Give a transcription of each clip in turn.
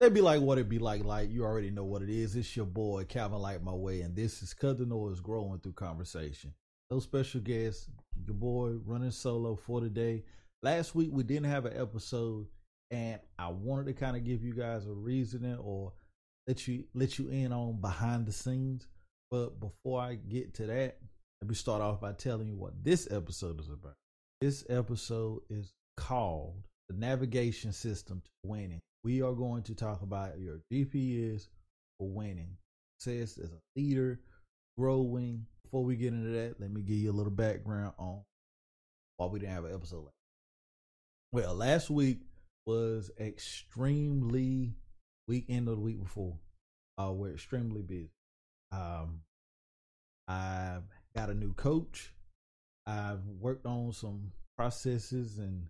They'd be like what it be like. Like you already know what it is. It's your boy Calvin Light My Way, and this is the Noise Growing Through Conversation. No special guests. Your boy running solo for today. Last week we didn't have an episode, and I wanted to kind of give you guys a reasoning or let you let you in on behind the scenes. But before I get to that, let me start off by telling you what this episode is about. This episode is called the navigation system to winning. We are going to talk about your GPS for winning. Success as a leader, growing. Before we get into that, let me give you a little background on why we didn't have an episode. Well, last week was extremely weekend of the week before. Uh, we're extremely busy. Um, I've got a new coach. I've worked on some processes and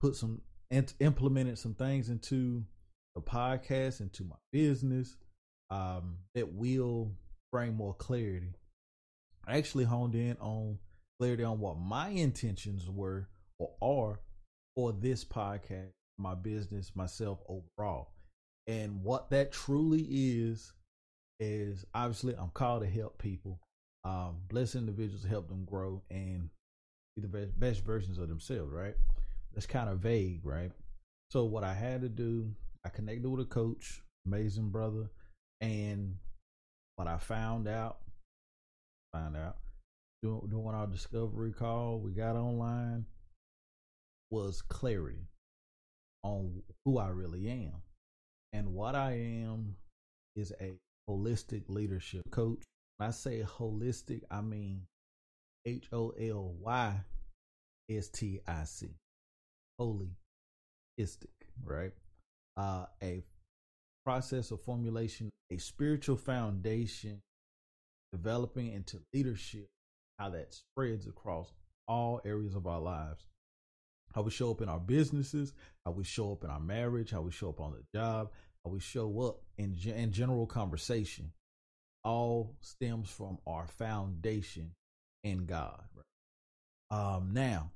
put some implemented some things into the podcast, into my business um, that will bring more clarity. I actually honed in on clarity on what my intentions were or are for this podcast, my business, myself overall. And what that truly is, is obviously I'm called to help people, um, bless individuals, help them grow and be the best, best versions of themselves, right? That's kind of vague, right? So what I had to do, I connected with a coach, amazing brother, and what I found out, found out doing, doing our discovery call, we got online, was clarity on who I really am. And what I am is a holistic leadership coach. When I say holistic, I mean H O L Y S T I C. Holistic, right? Uh, a process of formulation, a spiritual foundation, developing into leadership, how that spreads across all areas of our lives how we show up in our businesses, how we show up in our marriage, how we show up on the job, how we show up in, in general conversation, all stems from our foundation in God. Right? Um, now,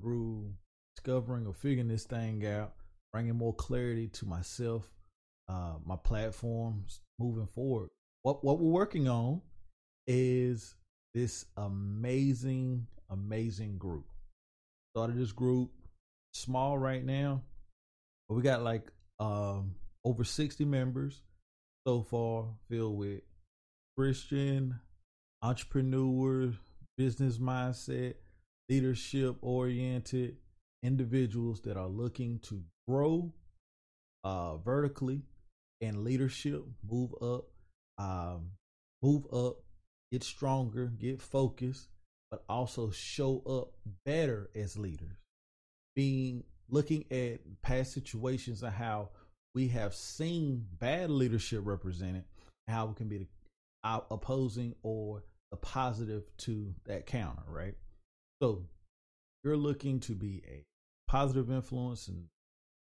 through discovering or figuring this thing out, bringing more clarity to myself, uh, my platforms, moving forward. What what we're working on is this amazing, amazing group started this group small right now, but we got like um over 60 members so far filled with Christian entrepreneurs, business mindset, leadership oriented individuals that are looking to grow uh vertically and leadership, move up, um, move up, get stronger, get focused, but also show up better as leaders. Being looking at past situations and how we have seen bad leadership represented, how we can be the opposing or the positive to that counter, right? So you're looking to be a positive influence in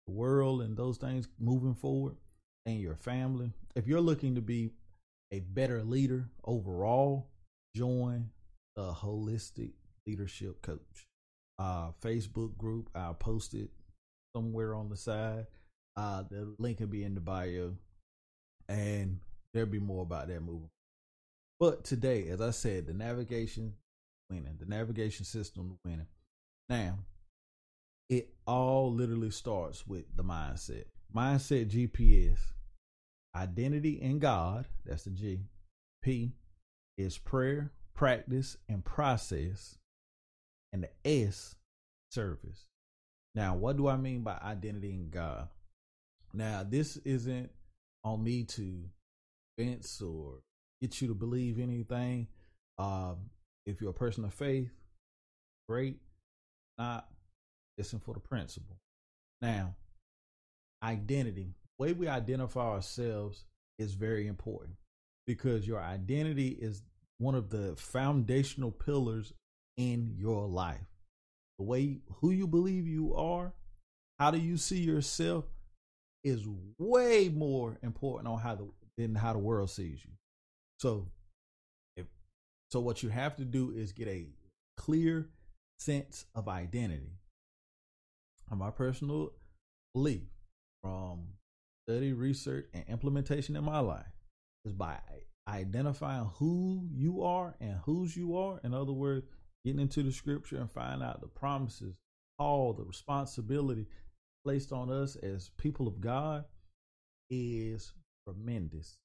the world and those things moving forward and your family. If you're looking to be a better leader overall, join a holistic leadership coach. Uh, Facebook group, I'll post it somewhere on the side. Uh, the link will be in the bio, and there'll be more about that moving. But today, as I said, the navigation winning, the navigation system winning. Now, it all literally starts with the mindset. Mindset GPS, identity in God, that's the G. P is prayer, practice, and process. And the S, service. Now, what do I mean by identity in God? Now, this isn't on me to convince or get you to believe anything. Um, if you're a person of faith, great. Not listen for the principle. Now, identity, the way we identify ourselves is very important because your identity is one of the foundational pillars in your life. The way who you believe you are, how do you see yourself is way more important on how the than how the world sees you. So if so what you have to do is get a clear sense of identity. And my personal belief from study, research, and implementation in my life is by identifying who you are and whose you are. In other words, getting into the scripture and find out the promises, all the responsibility placed on us as people of God is tremendous.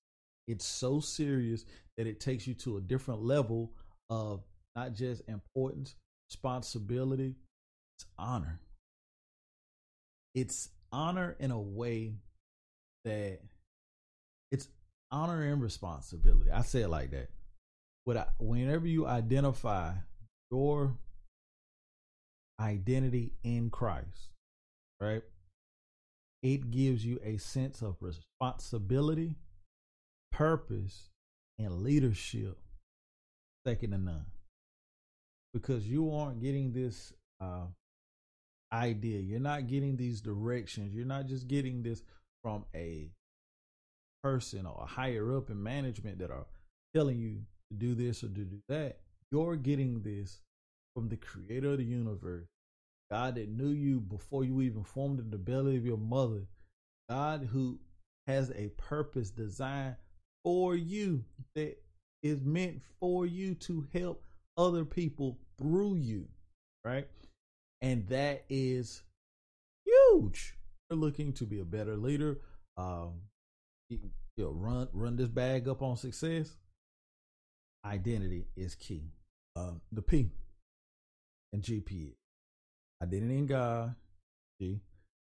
It's so serious that it takes you to a different level of not just importance, responsibility, it's honor. It's honor in a way that it's honor and responsibility. I say it like that. But whenever you identify your identity in Christ, right? It gives you a sense of responsibility, purpose, and leadership second to none. Because you aren't getting this uh, idea, you're not getting these directions, you're not just getting this from a person or higher up in management that are telling you to do this or to do that. You're getting this from the creator of the universe, God that knew you before you even formed in the belly of your mother, God who has a purpose designed for you that is meant for you to help other people through you, right? And that is huge. You're looking to be a better leader. Um, you know, run run this bag up on success. Identity is key. Um, the P and GP identity in God. G.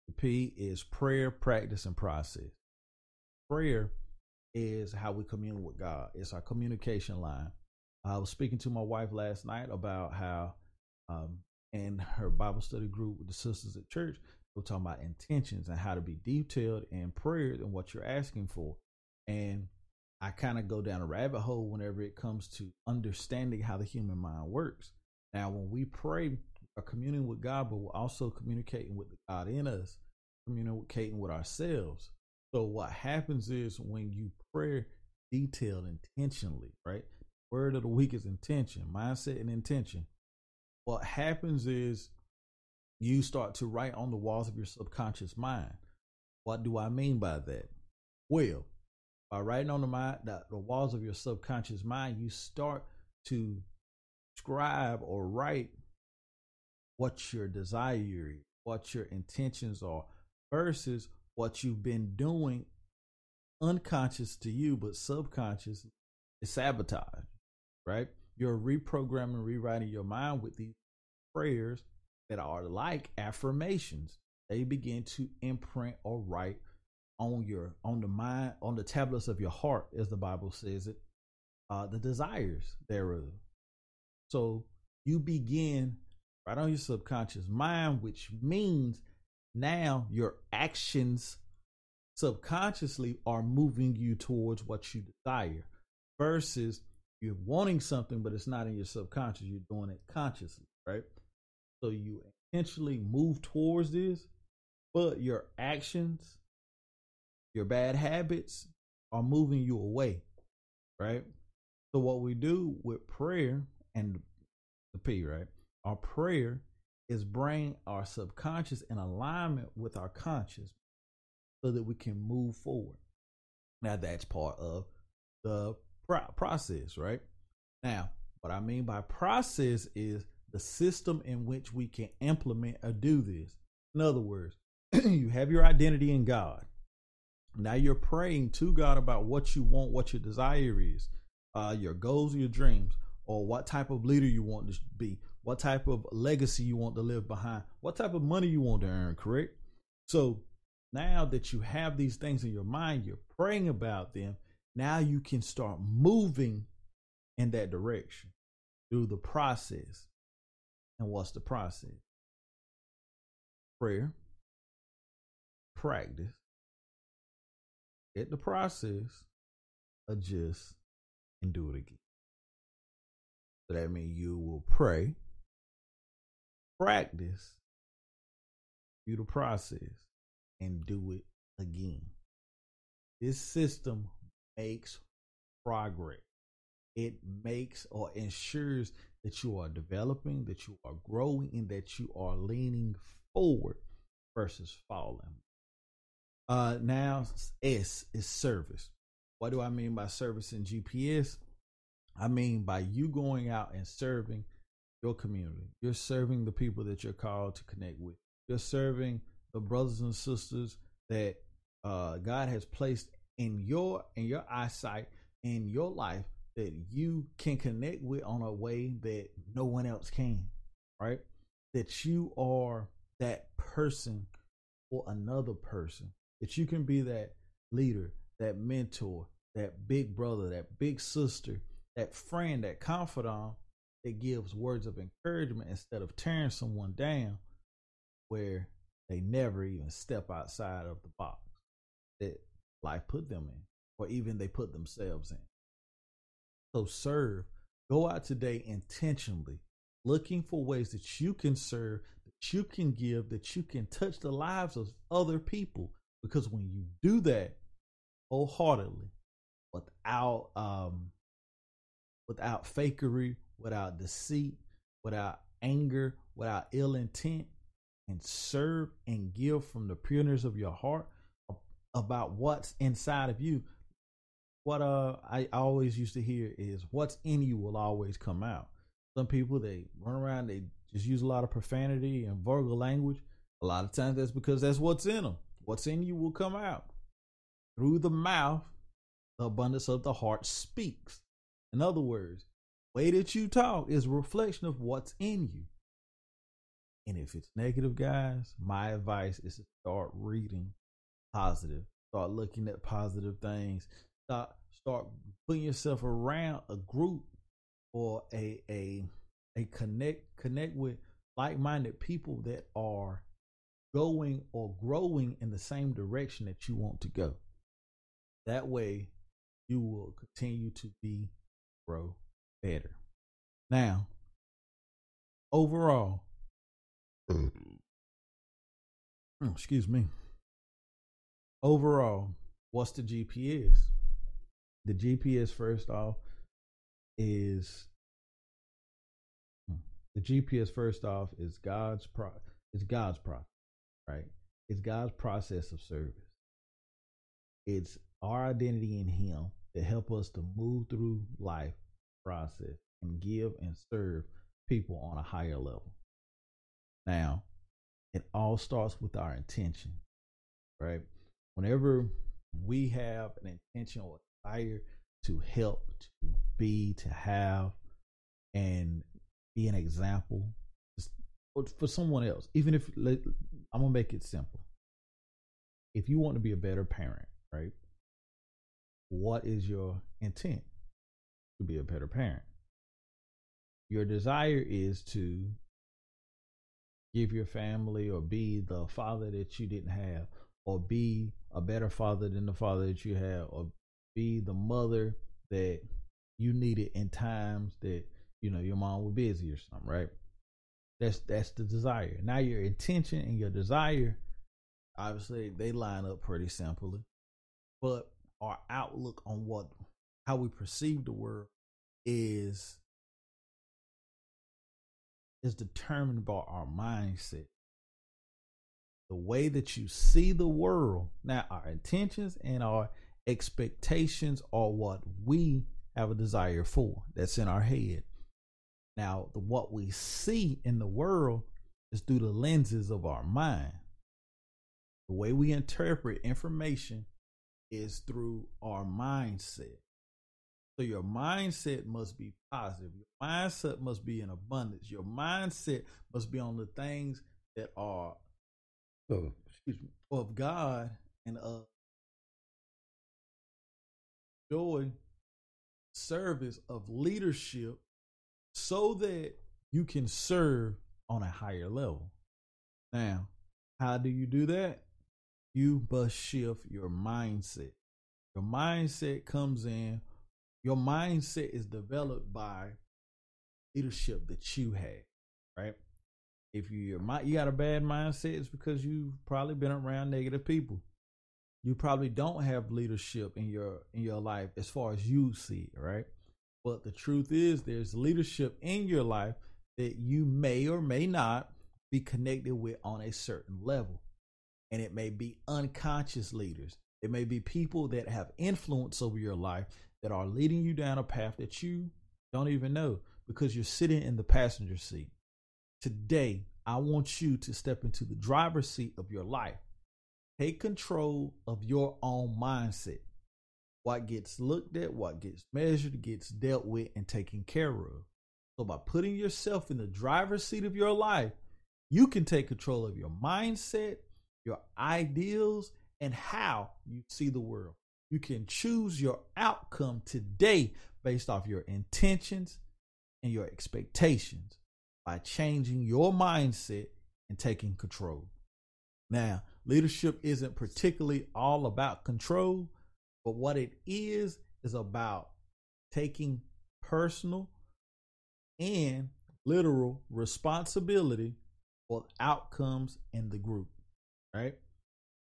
The P is prayer, practice, and process. Prayer is how we commune with God. It's our communication line. I was speaking to my wife last night about how, um, in her Bible study group with the sisters at church, we're talking about intentions and how to be detailed in prayer and what you're asking for. And I kind of go down a rabbit hole whenever it comes to understanding how the human mind works. Now, when we pray, we're communing with God, but we're also communicating with God in us, communicating with ourselves. So what happens is when you pray detailed intentionally, right? Word of the week is intention, mindset and intention. What happens is you start to write on the walls of your subconscious mind. What do I mean by that? Well, by writing on the mind the, the walls of your subconscious mind, you start to scribe or write what your desire, is, what your intentions are, versus what you've been doing unconscious to you, but subconscious is sabotage, right? You're reprogramming, rewriting your mind with these prayers that are like affirmations. They begin to imprint or write on your on the mind on the tablets of your heart, as the Bible says it, uh, the desires thereof. So you begin right on your subconscious mind, which means now your actions subconsciously are moving you towards what you desire versus you're wanting something, but it's not in your subconscious. You're doing it consciously, right? So you intentionally move towards this, but your actions, your bad habits are moving you away, right? So what we do with prayer and the P, right? Our prayer is bring our subconscious in alignment with our conscious so that we can move forward. Now that's part of the process, right? Now, what I mean by process is the system in which we can implement or do this. In other words, you have your identity in God. Now you're praying to God about what you want, what your desire is, uh, your goals, your dreams, or what type of leader you want to be, what type of legacy you want to live behind, what type of money you want to earn, correct? So now that you have these things in your mind, you're praying about them. Now you can start moving in that direction through the process. And what's the process? Prayer, practice, get the process, adjust, and do it again. So that means you will pray, practice, do the process, and do it again. This system makes progress. It makes or ensures that you are developing, that you are growing, and that you are leaning forward versus falling. Uh, now S is service. What do I mean by service in GPS? I mean by you going out and serving your community. You're serving the people that you're called to connect with. You're serving the brothers and sisters that uh, God has placed in your in your eyesight in your life that you can connect with on a way that no one else can. Right? That you are that person for another person. That you can be that leader, that mentor, that big brother, that big sister, that friend, that confidant that gives words of encouragement instead of tearing someone down where they never even step outside of the box that life put them in, or even they put themselves in. So serve. Go out today intentionally, looking for ways that you can serve, that you can give, that you can touch the lives of other people. Because when you do that wholeheartedly, without um, without fakery, without deceit, without anger, without ill intent, and serve and give from the pureness of your heart about what's inside of you. What uh I always used to hear is what's in you will always come out. Some people they run around, they just use a lot of profanity and vulgar language. A lot of times that's because that's what's in them. What's in you will come out. Through the mouth, the abundance of the heart speaks. In other words, way that you talk is a reflection of what's in you. And if it's negative, guys, my advice is to start reading positive. Start looking at positive things. Start start putting yourself around a group or a a a connect connect with like-minded people that are going or growing in the same direction that you want to go. That way you will continue to be grow better. Now, overall, excuse me. Overall, what's the GPS? The GPS, first off, is hmm, the GPS. First off, is God's pro. It's God's process, right? It's God's process of service. It's our identity in Him that help us to move through life process and give and serve people on a higher level. Now, it all starts with our intention, right? Whenever we have an intention or desire to help, to be, to have, and be an example for someone else, even if I'm gonna make it simple. If you want to be a better parent, right? What is your intent? To be a better parent. Your desire is to give your family or be the father that you didn't have, or be a better father than the father that you had, or be the mother that you needed in times that you know your mom was busy or something, right? That's that's the desire. Now your intention and your desire, obviously, they line up pretty simply, but our outlook on what how we perceive the world is is determined by our mindset the way that you see the world now our intentions and our expectations are what we have a desire for that's in our head now the what we see in the world is through the lenses of our mind the way we interpret information is through our mindset. So your mindset must be positive. Your mindset must be in abundance. Your mindset must be on the things that are oh, excuse me, of God and of joy, service, of leadership, so that you can serve on a higher level. Now, how do you do that? you must shift your mindset. Your mindset comes in, your mindset is developed by leadership that you had, right? If you your you got a bad mindset, it's because you've probably been around negative people. You probably don't have leadership in your in your life as far as you see right? But the truth is there's leadership in your life that you may or may not be connected with on a certain level. and it may be unconscious leaders. It may be people that have influence over your life that are leading you down a path that you don't even know because you're sitting in the passenger seat. Today, I want you to step into the driver's seat of your life. Take control of your own mindset. What gets looked at, what gets measured, gets dealt with and taken care of. So, by putting yourself in the driver's seat of your life, you can take control of your mindset, your ideals, and how you see the world. You can choose your outcome today based off your intentions and your expectations by changing your mindset and taking control. Now, leadership isn't particularly all about control, but what it is is about taking personal and literal responsibility for outcomes in the group, right?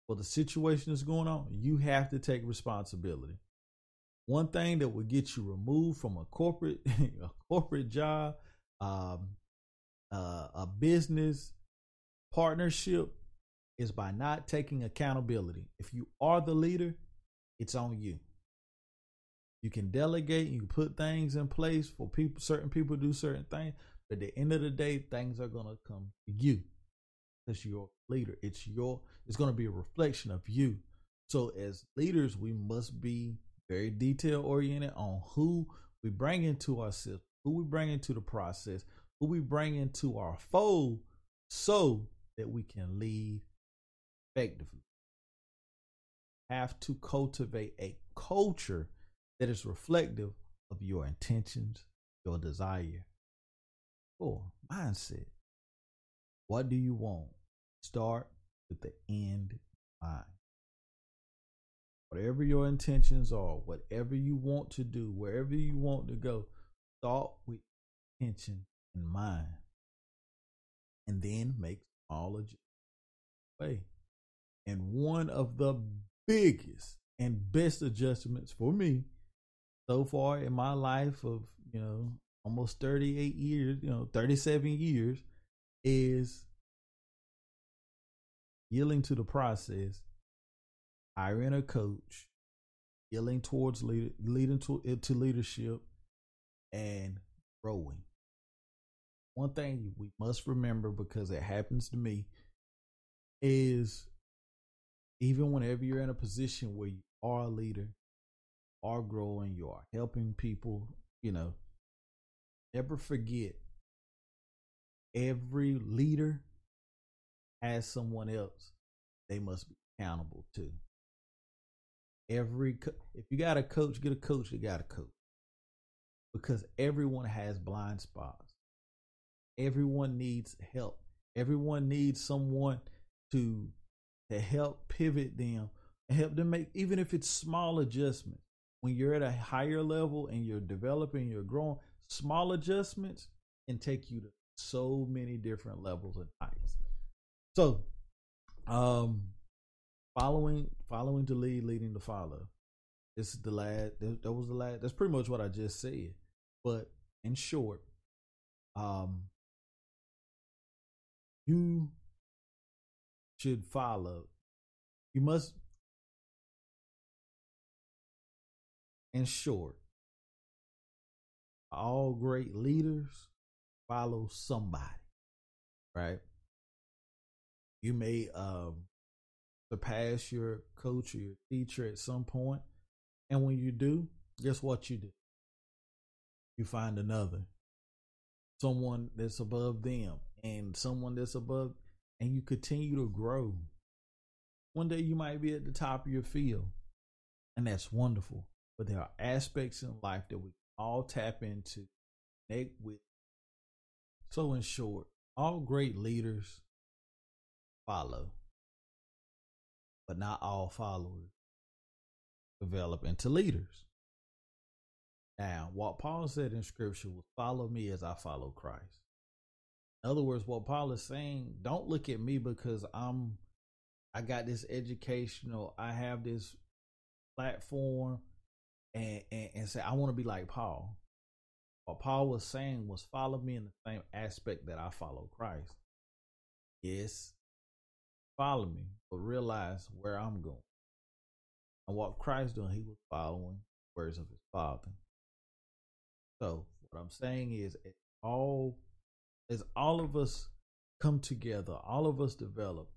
For the situation that's going on, you have to take responsibility. One thing that will get you removed from a corporate a corporate job, um, uh, a business partnership, is by not taking accountability. If you are the leader, it's on you. You can delegate, you can put things in place for people, certain people do certain things, but at the end of the day, things are gonna come to you. You're a leader. It's your it's gonna be a reflection of you. So as leaders, we must be very detail oriented on who we bring into our system, who we bring into the process, who we bring into our fold, so that we can lead effectively. Have to cultivate a culture that is reflective of your intentions, your desire, or mindset. What do you want? Start with the end mind. Whatever your intentions are, whatever you want to do, wherever you want to go, start with intention in mind. And then make all adjustments. Way. And one of the biggest and best adjustments for me so far in my life of, you know, almost 38 years, you know, 37 years is yielding to the process, hiring a coach, yielding towards lead, leading to, eh, to leadership, and growing. One thing we must remember because it happens to me is even whenever you're in a position where you are a leader, are growing, you are helping people, you know, never forget every leader has someone else they must be accountable to. Every co- if you got a coach, get a coach that got a coach. Because everyone has blind spots. Everyone needs help. Everyone needs someone to to help pivot them and help them make even if it's small adjustments when you're at a higher level and you're developing you're growing small adjustments can take you to so many different levels and heights. So um following following to lead leading to follow. This is the last that was the last that's pretty much what i just said. But in short um you should follow. You must, in short, all great leaders follow somebody, right? You may um, surpass your coach or your teacher at some point, and when you do, guess what you do? You find another, someone that's above them, and someone that's above and you continue to grow. One day you might be at the top of your field, and that's wonderful. But there are aspects in life that we all tap into, connect with. So, in short, all great leaders follow, but not all followers develop into leaders. Now, what Paul said in scripture was follow me as I follow Christ. In other words, what Paul is saying, don't look at me because I'm I got this educational, I have this platform and, and, and say I want to be like Paul. What Paul was saying was follow me in the same aspect that I follow Christ. Yes, follow me, but realize where I'm going. And what Christ doing, he was following words of his father. So what I'm saying is all as all of us come together, all of us develop,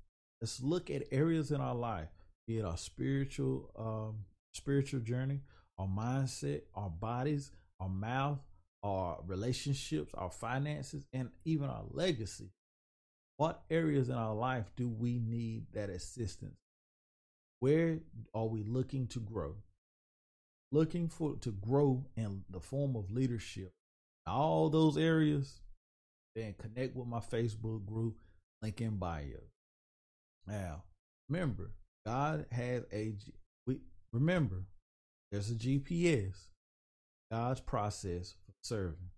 let's look at areas in our life, be it our spiritual um spiritual journey, our mindset, our bodies, our mouth, our relationships, our finances, and even our legacy. What areas in our life do we need that assistance? Where are we looking to grow? Looking for to grow in the form of leadership. All those areas, then connect with my Facebook group, link in bio. Now, remember, God has a we remember there's a GPS, God's process for serving.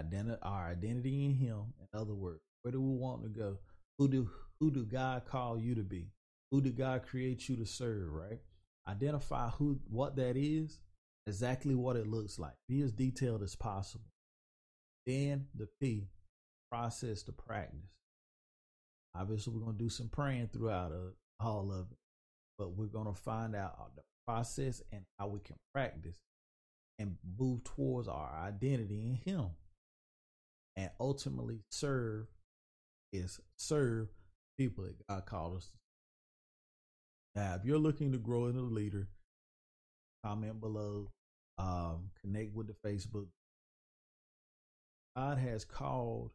Identi- our identity in Him, in other words, where do we want to go? Who do who do God call you to be? Who did God create you to serve, right? Identify who what that is, exactly what it looks like. Be as detailed as possible. Then the P, process to practice. Obviously, we're gonna do some praying throughout uh, all of it, but we're gonna find out the process and how we can practice and move towards our identity in Him, and ultimately serve is serve people that God called us. Now, if you're looking to grow as a leader, comment below, um, connect with the Facebook. God has called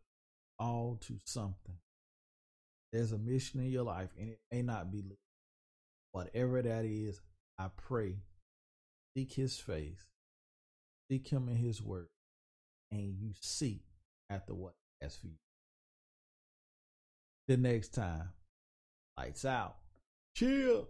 all to something. There's a mission in your life, and it may not be whatever that is. I pray, seek His face, seek Him in His word, and you seek after what He has for you. The next time, lights out. Chill.